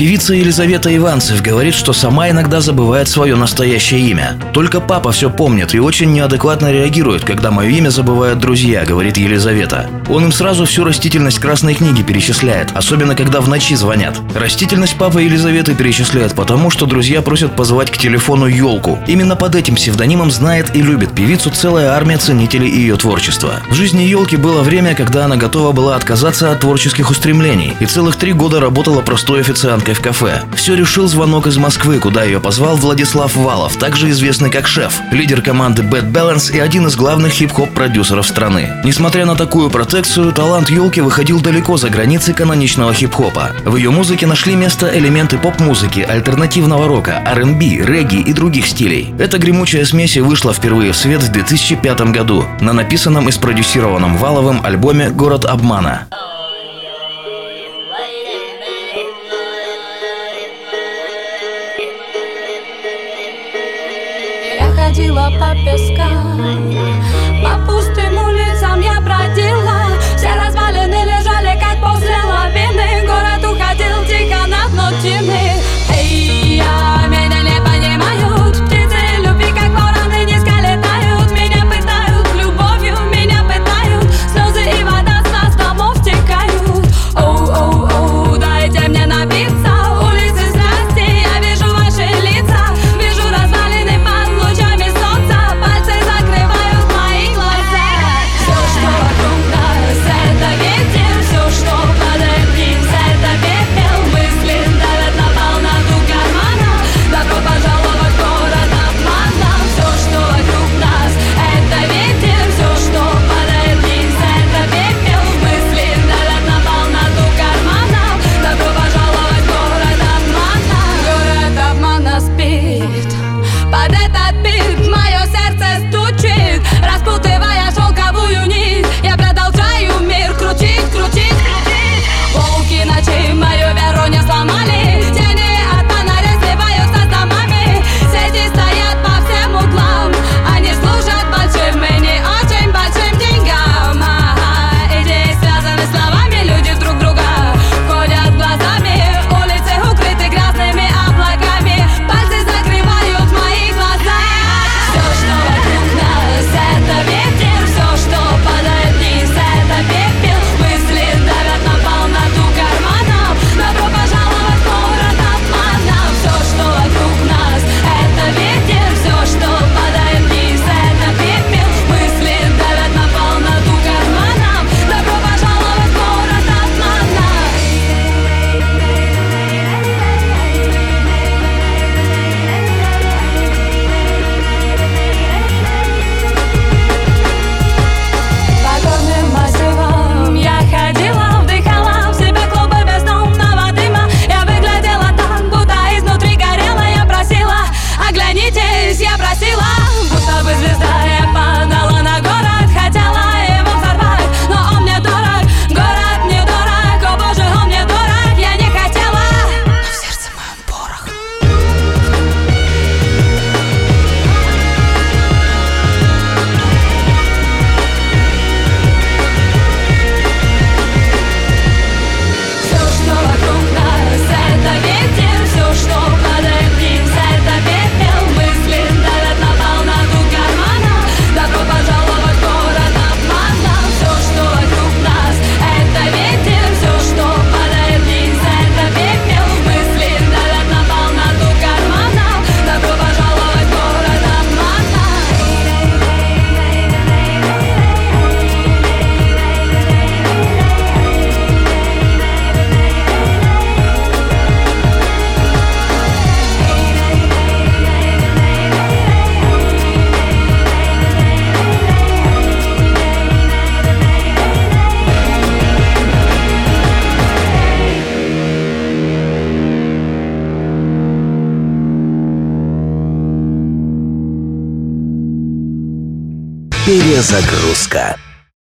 Певица Елизавета Иванцев говорит, что сама иногда забывает свое настоящее имя. Только папа все помнит и очень неадекватно реагирует, когда мое имя забывают друзья, говорит Елизавета. Он им сразу всю растительность красной книги перечисляет, особенно когда в ночи звонят. Растительность папа Елизаветы перечисляет потому, что друзья просят позвать к телефону елку. Именно под этим псевдонимом знает и любит певицу целая армия ценителей ее творчества. В жизни елки было время, когда она готова была отказаться от творческих устремлений и целых три года работала простой официанткой в кафе. Все решил звонок из Москвы, куда ее позвал Владислав Валов, также известный как шеф, лидер команды Bad Balance и один из главных хип-хоп продюсеров страны. Несмотря на такую протекцию, талант елки выходил далеко за границы каноничного хип-хопа. В ее музыке нашли место элементы поп-музыки, альтернативного рока, R&B, регги и других стилей. Эта гремучая смесь вышла впервые в свет в 2005 году на написанном и спродюсированном Валовым альбоме «Город обмана». de lá pra pescar. Lá pros I see lá. Перезагрузка.